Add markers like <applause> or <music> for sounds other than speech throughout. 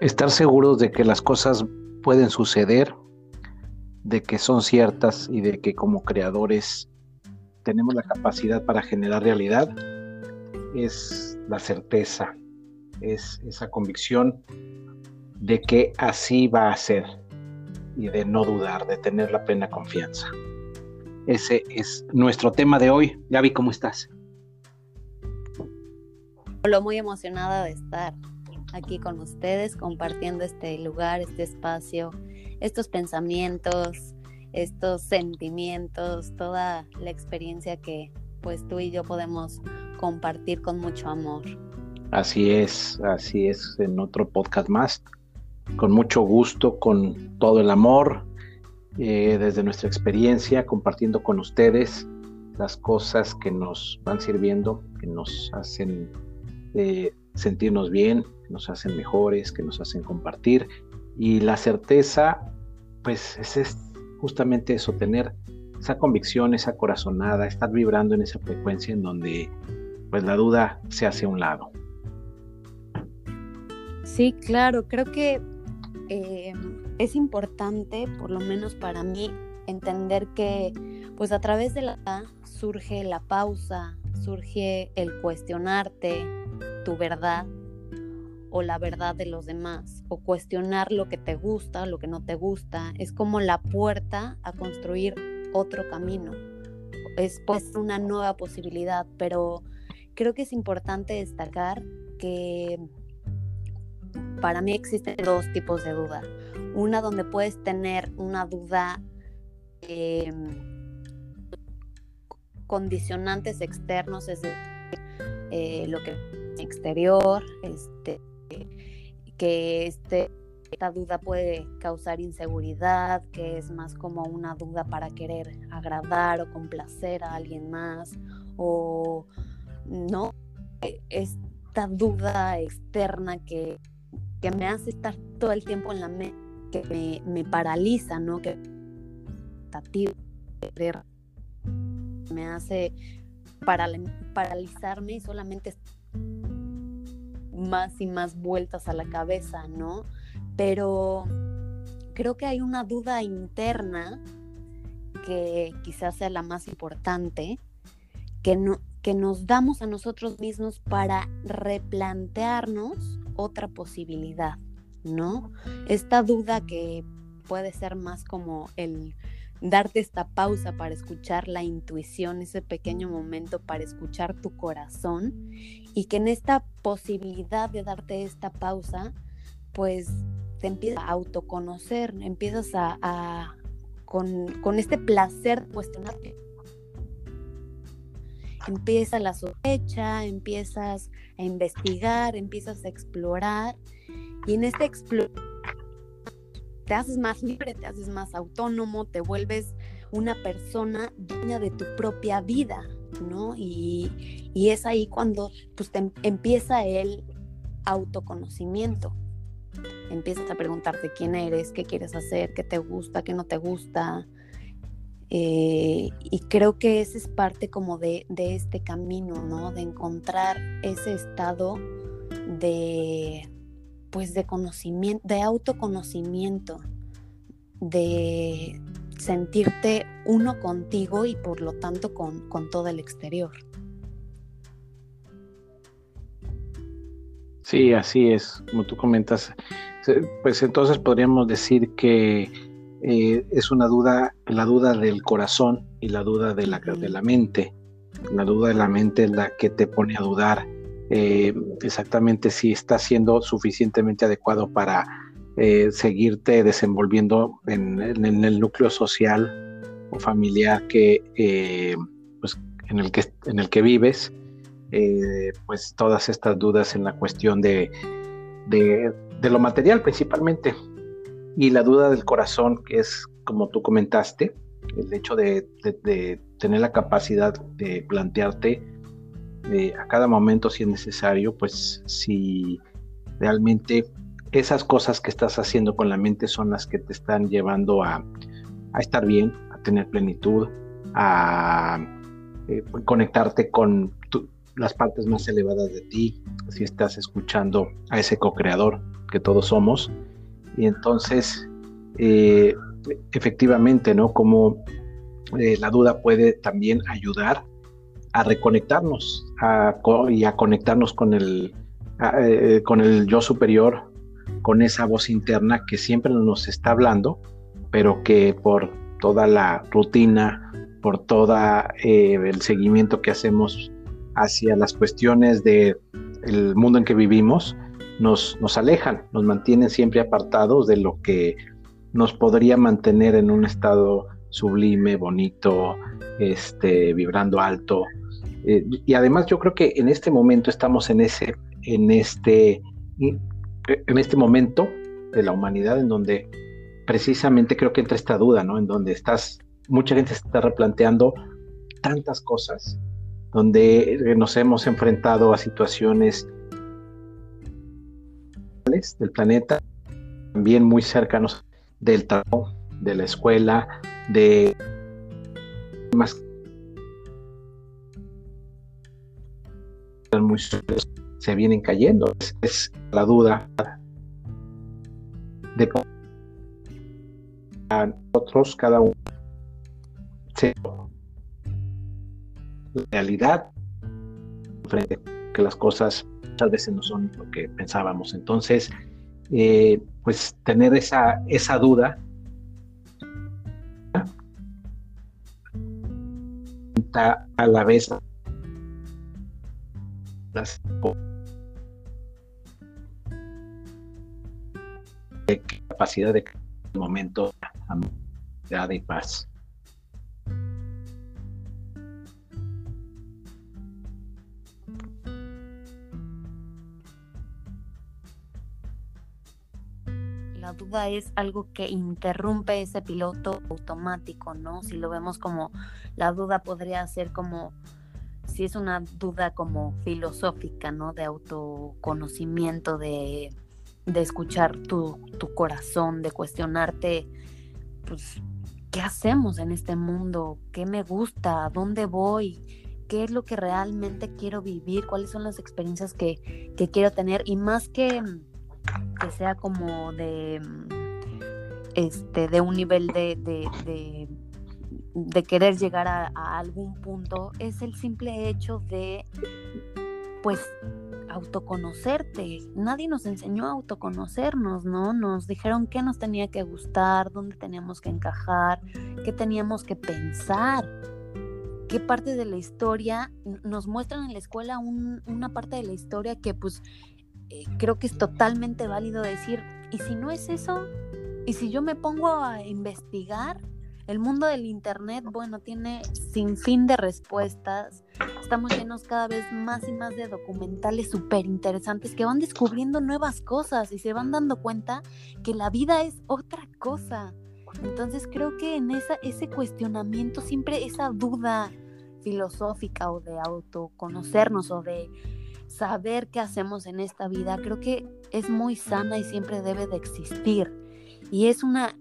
Estar seguros de que las cosas pueden suceder, de que son ciertas y de que como creadores tenemos la capacidad para generar realidad, es la certeza, es esa convicción de que así va a ser y de no dudar, de tener la plena confianza. Ese es nuestro tema de hoy. Gaby, ¿cómo estás? Lo muy emocionada de estar aquí con ustedes, compartiendo este lugar, este espacio, estos pensamientos, estos sentimientos, toda la experiencia que pues tú y yo podemos compartir con mucho amor. Así es, así es, en otro podcast más, con mucho gusto, con todo el amor, eh, desde nuestra experiencia, compartiendo con ustedes las cosas que nos van sirviendo, que nos hacen eh, sentirnos bien, nos hacen mejores, que nos hacen compartir. Y la certeza, pues es, justamente eso, tener esa convicción, esa corazonada, estar vibrando en esa frecuencia en donde pues la duda se hace a un lado. Sí, claro, creo que eh, es importante, por lo menos para mí, entender que pues a través de la surge la pausa, surge el cuestionarte tu verdad o la verdad de los demás o cuestionar lo que te gusta, lo que no te gusta, es como la puerta a construir otro camino. Es pues una nueva posibilidad, pero creo que es importante destacar que para mí existen dos tipos de duda. Una donde puedes tener una duda eh, condicionantes externos, es decir, eh, lo que exterior, este, que este, esta duda puede causar inseguridad, que es más como una duda para querer agradar o complacer a alguien más, o no, esta duda externa que, que me hace estar todo el tiempo en la mente, que me, paraliza, ¿no? Que me hace paralizarme y solamente más y más vueltas a la cabeza, ¿no? Pero creo que hay una duda interna que quizás sea la más importante, que, no, que nos damos a nosotros mismos para replantearnos otra posibilidad, ¿no? Esta duda que puede ser más como el darte esta pausa para escuchar la intuición, ese pequeño momento para escuchar tu corazón y que en esta posibilidad de darte esta pausa, pues te empiezas a autoconocer, empiezas a, con, este placer cuestionarte. Empieza la sospecha, empiezas a investigar, empiezas a explorar y en este explorar te haces más libre, te haces más autónomo, te vuelves una persona dueña de tu propia vida, ¿no? Y, es ahí cuando pues, empieza el autoconocimiento. Empiezas a preguntarte quién eres, qué quieres hacer, qué te gusta, qué no te gusta. Eh, y creo que ese es parte como de, de este camino, ¿no? De encontrar ese estado de, pues de conocimiento, de autoconocimiento, de sentirte uno contigo y por lo tanto con, todo el exterior. Sí, así es, como tú comentas. Pues entonces podríamos decir que eh, es una duda, la duda del corazón y la duda de la, de la mente. La duda de la mente es la que te pone a dudar eh, exactamente si está siendo suficientemente adecuado para eh, seguirte desenvolviendo en, el núcleo social o familiar que, eh, pues, en, el que, en el que vives, pues todas estas dudas en la cuestión de, de, lo material principalmente. Y la duda del corazón, que es como tú comentaste, el hecho de, de tener la capacidad de plantearte a cada momento si es necesario, pues si realmente esas cosas que estás haciendo con la mente son las que te están llevando a, estar bien, a tener plenitud, a eh, conectarte con las partes más elevadas de ti, si estás escuchando a ese co-creador que todos somos. Y entonces, eh, efectivamente, ¿no? Como eh, la duda puede también ayudar a reconectarnos y a conectarnos con el, con el yo superior, con esa voz interna que siempre nos está hablando, pero que por toda la rutina, por todo el seguimiento que hacemos hacia las cuestiones del el mundo en que vivimos, nos, nos alejan, nos mantienen siempre apartados de lo que nos podría mantener en un estado sublime, bonito, este, vibrando alto. Eh, y además yo creo que en este momento estamos en ese, en este, en este momento de la humanidad en donde precisamente creo que entra esta duda, ¿no? En donde estás, mucha gente está replanteando tantas cosas donde eh, nos hemos enfrentado a situaciones del planeta, también muy cercanos del trabajo, de la escuela, de más muy se vienen cayendo. Es, la duda de cómo a nosotros cada uno realidad frente que las cosas muchas veces no son lo que pensábamos. Entonces, eh, pues tener esa, esa duda a la vez la capacidad de momento de paz. duda es algo que interrumpe ese piloto automático, ¿no? Si lo vemos como la duda podría ser como, si es una duda como filosófica, ¿no? De autoconocimiento, de, de escuchar tu, tu corazón, de cuestionarte, pues, ¿qué hacemos en este mundo? ¿Qué me gusta? ¿Dónde voy? qué es lo que realmente quiero vivir, cuáles son las experiencias que, que, quiero tener y más que que sea como de este de un nivel de, de, de, querer llegar a, algún punto es el simple hecho de pues autoconocerte. Nadie nos enseñó a autoconocernos, ¿no? Nos dijeron qué nos tenía que gustar, dónde teníamos que encajar, qué teníamos que pensar, qué parte de la historia nos muestran en la escuela una parte de la historia que pues eh, creo que es totalmente válido decir, ¿y si no es eso? ¿Y si yo me pongo a investigar? El mundo del Internet, bueno, tiene sin fin de respuestas. Estamos llenos cada vez más y más de documentales súper interesantes que van descubriendo nuevas cosas y se van dando cuenta que la vida es otra cosa. Entonces creo que en esa, ese cuestionamiento, siempre esa duda filosófica o de autoconocernos o de saber qué hacemos en esta vida, creo que es muy sana y siempre debe de existir. Y es una,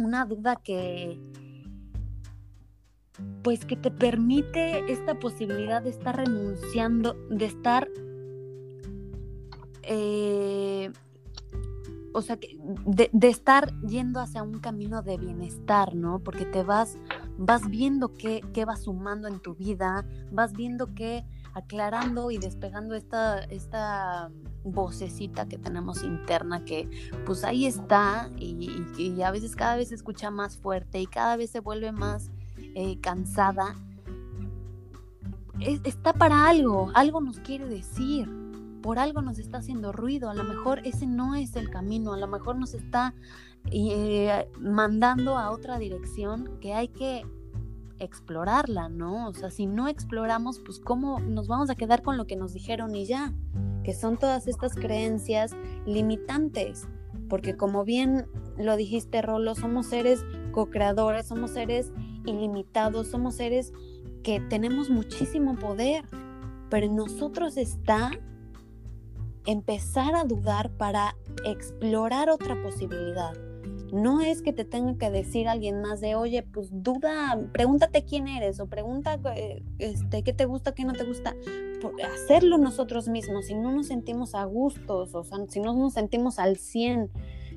una duda que, pues que te permite esta posibilidad de estar renunciando, de estar, eh, o sea, de, de, estar yendo hacia un camino de bienestar, ¿no? Porque te vas, vas viendo qué, qué vas sumando en tu vida, vas viendo qué aclarando y despegando esta, esta vocecita que tenemos interna que pues ahí está y, a veces cada vez se escucha más fuerte y cada vez se vuelve más eh, cansada. está para algo, algo nos quiere decir, por algo nos está haciendo ruido, a lo mejor ese no es el camino, a lo mejor nos está eh, mandando a otra dirección que hay que explorarla, ¿no? O sea, si no exploramos, pues cómo nos vamos a quedar con lo que nos dijeron y ya, que son todas estas creencias limitantes, porque como bien lo dijiste, Rolo, somos seres co-creadores, somos seres ilimitados, somos seres que tenemos muchísimo poder, pero en nosotros está empezar a dudar para explorar otra posibilidad. No es que te tenga que decir alguien más de, oye, pues duda, pregúntate quién eres o pregunta eh, este, qué te gusta, qué no te gusta. hacerlo nosotros mismos, si no nos sentimos a gustos, o sea, si no nos sentimos al 100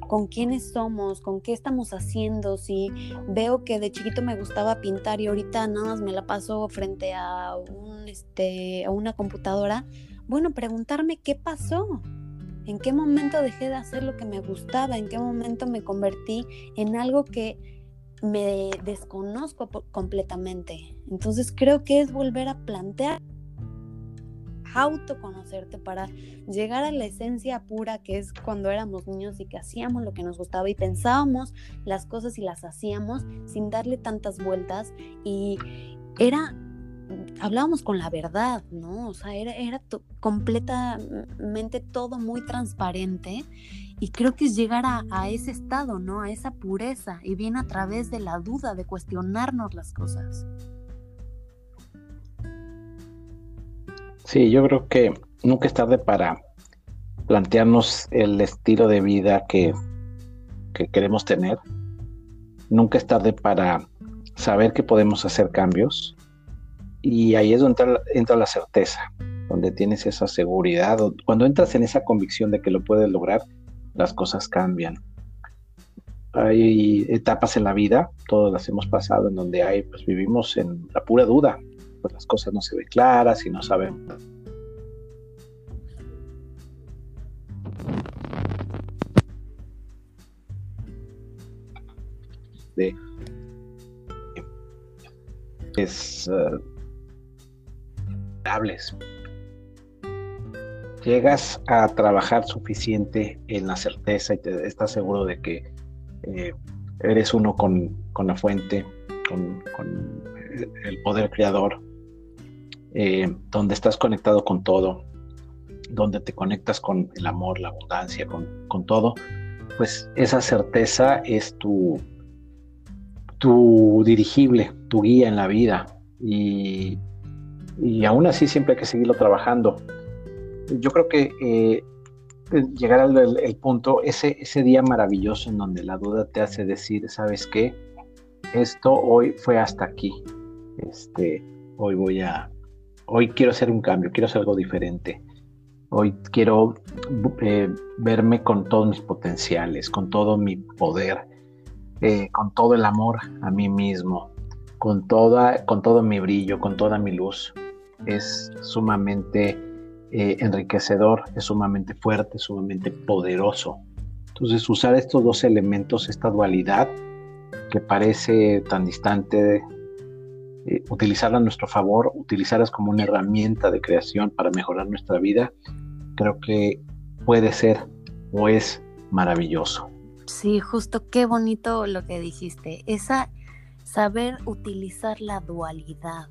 con quiénes somos, con qué estamos haciendo, si veo que de chiquito me gustaba pintar y ahorita nada más me la paso frente a, un, este, a una computadora, bueno, preguntarme qué pasó, en qué momento dejé de hacer lo que me gustaba, en qué momento me convertí en algo que me desconozco completamente. Entonces creo que es volver a plantear autoconocerte para llegar a la esencia pura que es cuando éramos niños y que hacíamos lo que nos gustaba y pensábamos las cosas y las hacíamos sin darle tantas vueltas y era hablábamos con la verdad, ¿no? O sea, era, era completamente todo muy transparente y creo que es llegar a, a, ese estado, ¿no? A esa pureza y viene a través de la duda, de cuestionarnos las cosas. Sí, yo creo que nunca es tarde para plantearnos el estilo de vida que, queremos tener. Nunca es tarde para saber que podemos hacer cambios. Y ahí es donde entra, la certeza, donde tienes esa seguridad. Cuando entras en esa convicción de que lo puedes lograr, las cosas cambian. Hay etapas en la vida, todas las hemos pasado, en donde hay, pues vivimos en la pura duda, pues las cosas no se ven claras y no saben de es uh, llegas a trabajar suficiente en la certeza y te estás seguro de que eh, eres uno con, con la fuente, con, con, el poder creador, eh, donde estás conectado con todo, donde te conectas con el amor, la abundancia, con, todo, pues esa certeza es tu, tu dirigible, tu guía en la vida. Y, aún así siempre hay que seguirlo trabajando. Yo creo que eh, llegar al punto, ese, ese día maravilloso en donde la duda te hace decir, ¿sabes qué? Esto hoy fue hasta aquí. Este, hoy voy a, hoy quiero hacer un cambio, quiero hacer algo diferente. Hoy quiero eh, verme con todos mis potenciales, con todo mi poder, eh, con todo el amor a mí mismo, con, toda, con todo mi brillo, con toda mi luz. Es sumamente eh, enriquecedor, es sumamente fuerte, sumamente poderoso. Entonces usar estos dos elementos, esta dualidad que parece tan distante eh, utilizarla a nuestro favor, utilizarlas como una herramienta de creación para mejorar nuestra vida, creo que puede ser o es maravilloso. Sí, justo qué bonito lo que dijiste, esa saber utilizar la dualidad,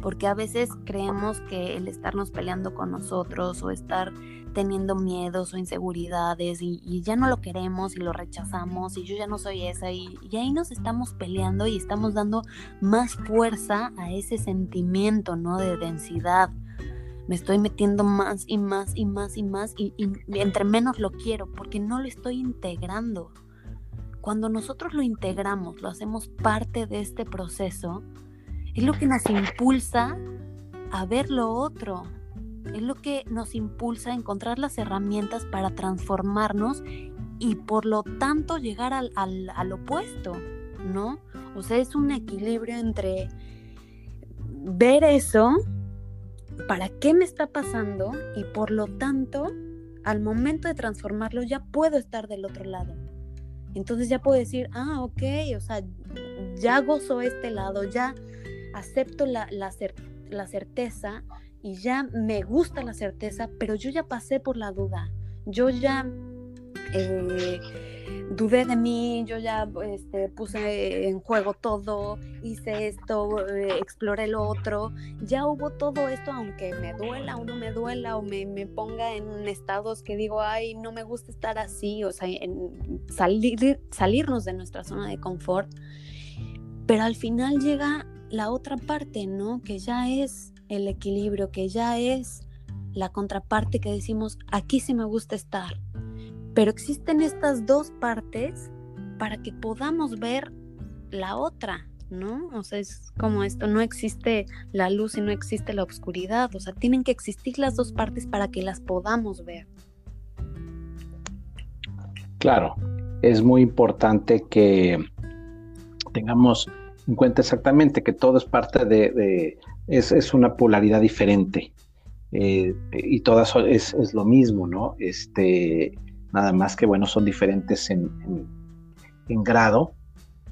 porque a veces creemos que el estarnos peleando con nosotros o estar teniendo miedos o inseguridades y, ya no lo queremos y lo rechazamos y yo ya no soy esa y, y, ahí nos estamos peleando y estamos dando más fuerza a ese sentimiento, ¿no? De densidad. Me estoy metiendo más y más y más y más y, entre menos lo quiero porque no lo estoy integrando. Cuando nosotros lo integramos, lo hacemos parte de este proceso, es lo que nos impulsa a ver lo otro, es lo que nos impulsa a encontrar las herramientas para transformarnos y por lo tanto llegar al, al, opuesto, ¿no? O sea, es un equilibrio entre ver eso, para qué me está pasando y por lo tanto, al momento de transformarlo ya puedo estar del otro lado. Entonces ya puedo decir, ah, ok, o sea, ya gozo este lado, ya acepto la, la, la certeza y ya me gusta la certeza, pero yo ya pasé por la duda, yo ya eh, dudé de mí, yo ya este, puse en juego todo, hice esto, eh, exploré lo otro, ya hubo todo esto, aunque me duela o no me duela o me, me ponga en estados que digo, ay, no me gusta estar así, o sea, en salir, salirnos de nuestra zona de confort, pero al final llega la otra parte, ¿no? Que ya es el equilibrio, que ya es la contraparte que decimos, aquí sí me gusta estar. Pero existen estas dos partes para que podamos ver la otra, ¿no? O sea, es como esto, no existe la luz y no existe la oscuridad, o sea, tienen que existir las dos partes para que las podamos ver. Claro, es muy importante que tengamos en cuenta exactamente que todo es parte de, es, una polaridad diferente eh, y todas es, es, lo mismo, ¿no? Este, nada más que, bueno, son diferentes en, en, grado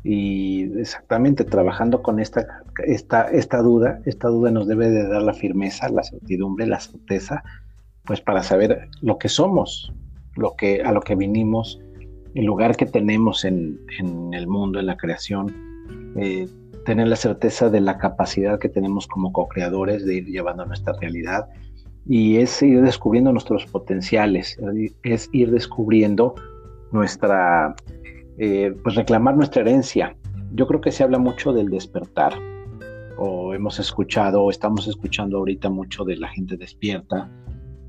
y exactamente trabajando con esta, esta, esta duda, esta duda nos debe de dar la firmeza, la certidumbre, la certeza, pues para saber lo que somos, lo que, a lo que vinimos, el lugar que tenemos en, en el mundo, en la creación, eh, tener la certeza de la capacidad que tenemos como co-creadores de ir llevando nuestra realidad y es ir descubriendo nuestros potenciales, es ir descubriendo nuestra, eh, pues reclamar nuestra herencia. Yo creo que se habla mucho del despertar, o hemos escuchado, o estamos escuchando ahorita mucho de la gente despierta,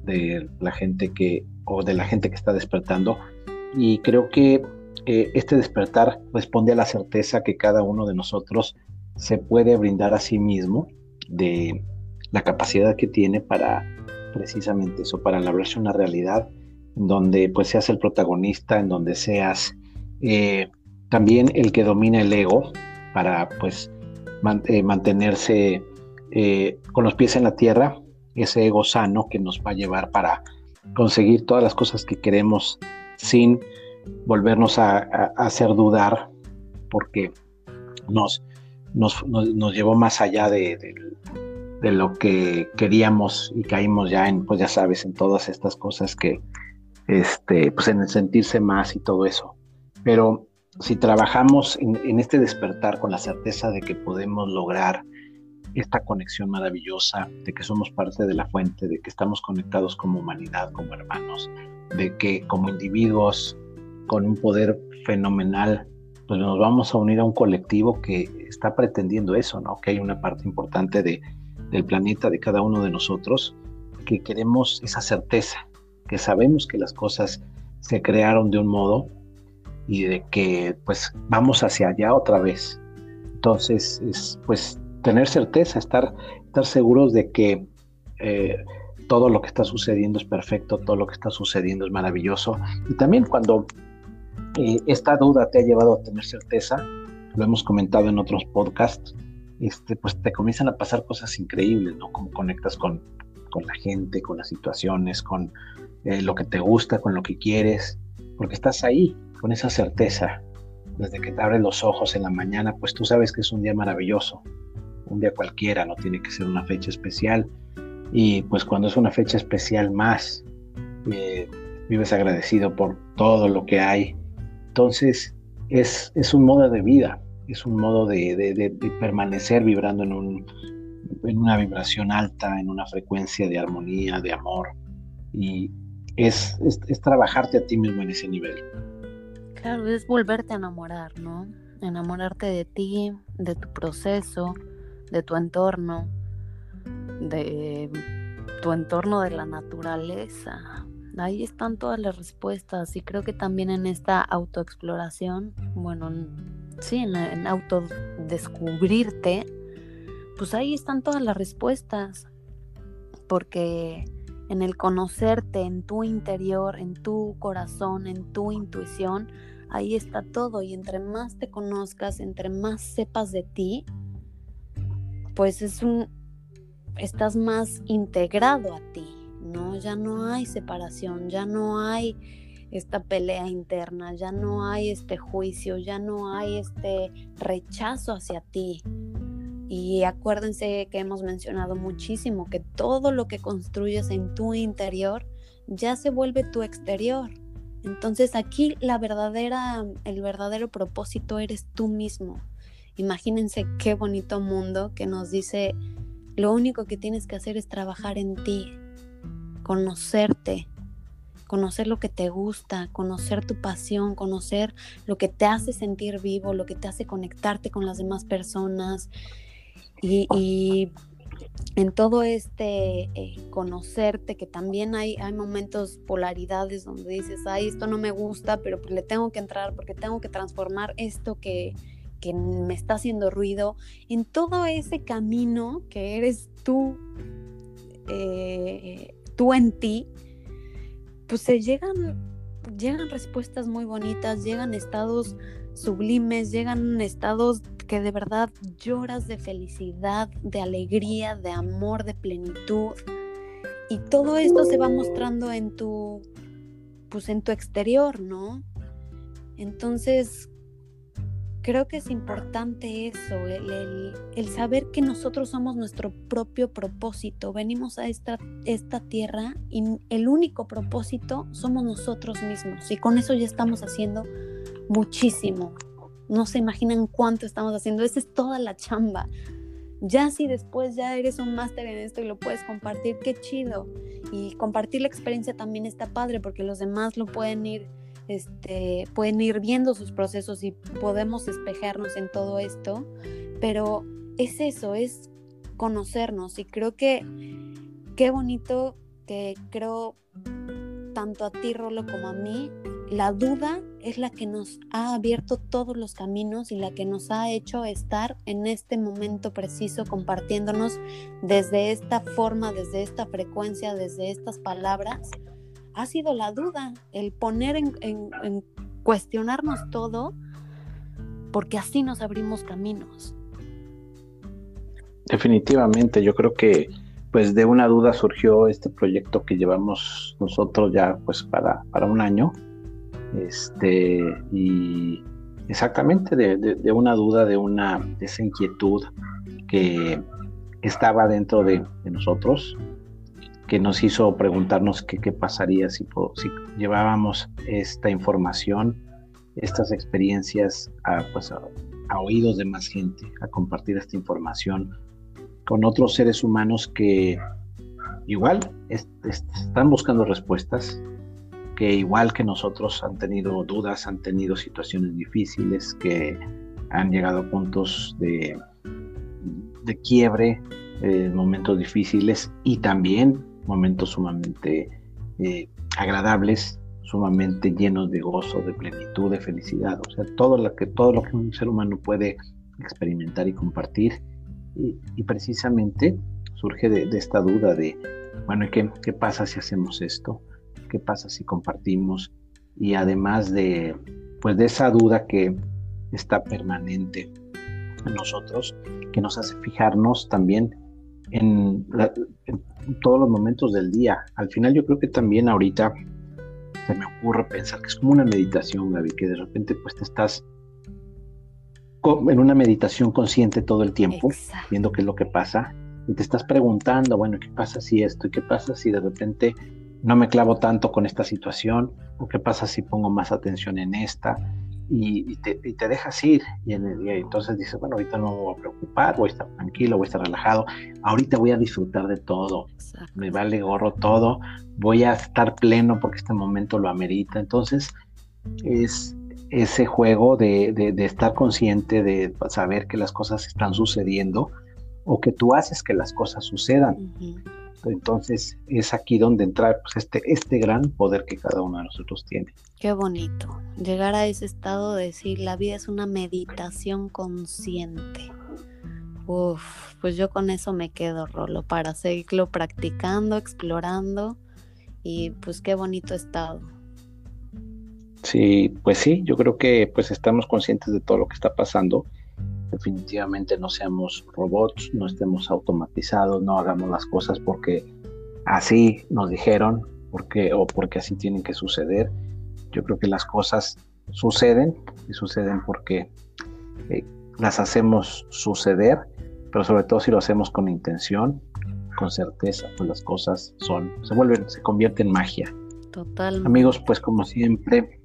de la gente que, o de la gente que está despertando, y creo que eh, este despertar responde a la certeza que cada uno de nosotros se puede brindar a sí mismo de la capacidad que tiene para precisamente eso, para labrarse una realidad en donde pues seas el protagonista, en donde seas eh, también el que domina el ego para pues eh, mantenerse con los pies en la tierra, ese ego sano que nos va a llevar para conseguir todas las cosas que queremos sin volvernos a, hacer dudar, porque nos, nos, llevó más allá de, lo que queríamos y caímos ya en, pues ya sabes, en todas estas cosas que, este, pues en el sentirse más y todo eso. Pero si trabajamos en, en este despertar con la certeza de que podemos lograr esta conexión maravillosa, de que somos parte de la fuente, de que estamos conectados como humanidad, como hermanos, de que como individuos con un poder fenomenal, pues nos vamos a unir a un colectivo que está pretendiendo eso, ¿no? Que hay una parte importante de, del planeta, de cada uno de nosotros, que queremos esa certeza, que sabemos que las cosas se crearon de un modo y de que pues vamos hacia allá otra vez. Entonces, es pues tener certeza, estar, estar seguros de que eh, todo lo que está sucediendo es perfecto, todo lo que está sucediendo es maravilloso. Y también cuando eh, esta duda te ha llevado a tener certeza, lo hemos comentado en otros podcasts, este, pues te comienzan a pasar cosas increíbles, ¿no? Como conectas con, con la gente, con las situaciones, con eh, lo que te gusta, con lo que quieres, porque estás ahí, con esa certeza. Desde que te abres los ojos en la mañana, pues tú sabes que es un día maravilloso, un día cualquiera, no tiene que ser una fecha especial. Y pues cuando es una fecha especial más, eh, vives agradecido por todo lo que hay, entonces, es, es un modo de vida, es un modo de, permanecer vibrando en, un, en una vibración alta, en una frecuencia de armonía, de amor. Y es, es, trabajarte a ti mismo en ese nivel. Claro, es volverte a enamorar, ¿no? Enamorarte de ti, de tu proceso, de tu entorno, de tu entorno de la naturaleza, ahí están todas las respuestas y creo que también en esta autoexploración, bueno, sí, en, autodescubrirte, pues ahí están todas las respuestas, porque en el conocerte en tu interior, en tu corazón, en tu intuición, ahí está todo y entre más te conozcas, entre más sepas de ti, pues es un estás más integrado a ti. ¿No? Ya no hay separación, ya no hay esta pelea interna, ya no hay este juicio, ya no hay este rechazo hacia ti. Y acuérdense que hemos mencionado muchísimo que todo lo que construyes en tu interior ya se vuelve tu exterior. Entonces aquí la verdadera, el verdadero propósito eres tú mismo. Imagínense qué bonito mundo que nos dice lo único que tienes que hacer es trabajar en ti, conocerte, conocer lo que te gusta, conocer tu pasión, conocer lo que te hace sentir vivo, lo que te hace conectarte con las demás personas. Y, en todo este eh, conocerte, que también hay, hay momentos, polaridades donde dices, ay, esto no me gusta, pero le tengo que entrar porque tengo que transformar esto que, que me está haciendo ruido, en todo ese camino que eres tú, eh, tú en ti, pues se llegan, llegan respuestas muy bonitas, llegan estados sublimes, llegan estados que de verdad lloras de felicidad, de alegría, de amor, de plenitud. Y todo esto se va mostrando en tu, pues en tu exterior, ¿no? Entonces, creo que es importante eso, el, el, saber que nosotros somos nuestro propio propósito. Venimos a esta, esta tierra y el único propósito somos nosotros mismos. Y con eso ya estamos haciendo muchísimo no se imaginan cuánto estamos haciendo. Esa es toda la chamba. Ya si después ya eres un máster en esto y lo puedes compartir, qué chido. Y compartir la experiencia también está padre porque los demás lo pueden ir, este, pueden ir viendo sus procesos y podemos espejarnos en todo esto. Pero es eso, es conocernos y creo que qué bonito que creo tanto a ti, Rolo, como a mí, la duda es la que nos ha abierto todos los caminos y la que nos ha hecho estar en este momento preciso compartiéndonos desde esta forma, desde esta frecuencia, desde estas palabras. Ha sido la duda, el poner en, cuestionarnos todo, porque así nos abrimos caminos. Definitivamente, yo creo que pues de una duda surgió este proyecto que llevamos nosotros ya pues para, para un año este, y exactamente de, una duda, de una de esa inquietud que estaba dentro de, nosotros, que nos hizo preguntarnos qué pasaría si, si, llevábamos esta información, estas experiencias a, pues a, oídos de más gente, a compartir esta información con otros seres humanos que igual están buscando respuestas, que igual que nosotros han tenido dudas, han tenido situaciones difíciles, que han llegado a puntos de, de quiebre, eh, momentos difíciles y también momentos sumamente eh, agradables, sumamente llenos de gozo, de plenitud, de felicidad. O sea, todo lo que, todo lo que un ser humano puede experimentar y compartir. Y, precisamente surge de, esta duda de, bueno, ¿qué, ¿qué pasa si hacemos esto? qué pasa si compartimos y además de pues de esa duda que está permanente en nosotros que nos hace fijarnos también en, todos los momentos del día. Al final yo creo que también ahorita se me ocurre pensar que es como una meditación Gaby que de repente pues te estás en una meditación consciente todo el tiempo viendo qué es lo que pasa y te estás preguntando bueno qué pasa si esto y qué pasa si de repente no me clavo tanto con esta situación, o qué pasa si pongo más atención en esta, y, te, dejas ir, y, en entonces dices, bueno, ahorita no me voy a preocupar, voy a estar tranquilo, voy a estar relajado, ahorita voy a disfrutar de todo, me vale gorro todo, voy a estar pleno porque este momento lo amerita, entonces es ese juego de, de, estar consciente, de saber que las cosas están sucediendo, o que tú haces que las cosas sucedan. Entonces es aquí donde entra pues, este, este gran poder que cada uno de nosotros tiene. Qué bonito, llegar a ese estado de decir la vida es una meditación consciente. Uf, pues yo con eso me quedo, Rolo, para seguirlo practicando, explorando y pues qué bonito estado. Sí, pues sí, yo creo que pues estamos conscientes de todo lo que está pasando definitivamente no seamos robots, no estemos automatizados, no hagamos las cosas porque así nos dijeron, porque, o porque así tienen que suceder. Yo creo que las cosas suceden y suceden porque eh, las hacemos suceder, pero sobre todo si lo hacemos con intención, con certeza, pues las cosas son, se vuelven, se convierten en magia. Total. Amigos, pues como siempre,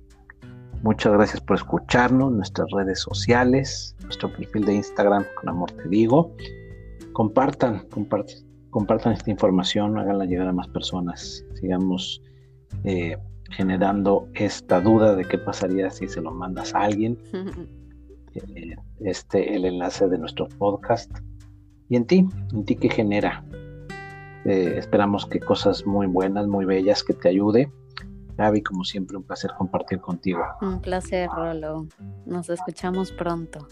Muchas gracias por escucharnos, nuestras redes sociales, nuestro perfil de Instagram, con amor te digo. Compartan, compartan, compartan esta información, háganla llegar a más personas. Sigamos eh, generando esta duda de qué pasaría si se lo mandas a alguien. <laughs> Eh, este, el enlace de nuestro podcast ¿Y en ti? ¿En ti qué genera? Eh, esperamos que cosas muy buenas, muy bellas, que te ayude. Gaby, como siempre, un placer compartir contigo. Un placer, Rolo. Nos escuchamos pronto.